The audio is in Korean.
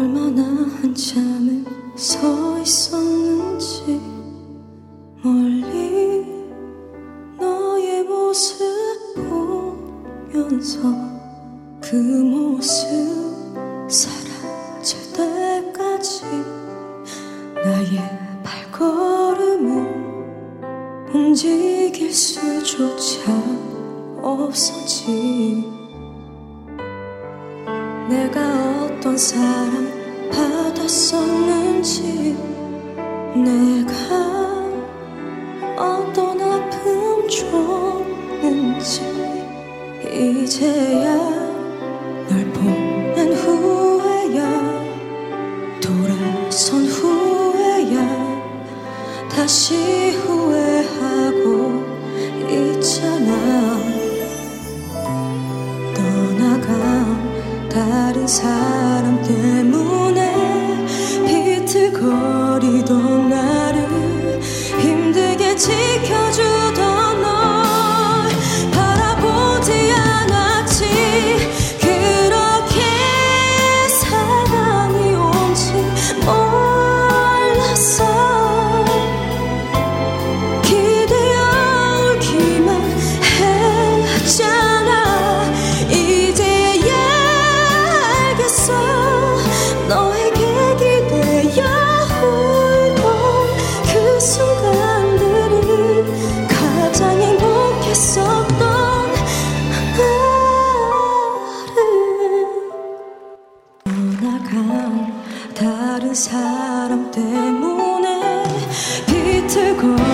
얼마나 한참을 서 있었는지 멀리 너의 모습 보면서 그 모습 사라질 때까지 나의 발걸음을 움직일 수조차 없었지. 내가 어떤 사랑 받았었는지 내가 어떤 아픔 줬는지 이제야 널 보낸 후에야 돌아선 후에야 다시 후회 다른 사람 때문에 비틀거 사람 때문에 비틀고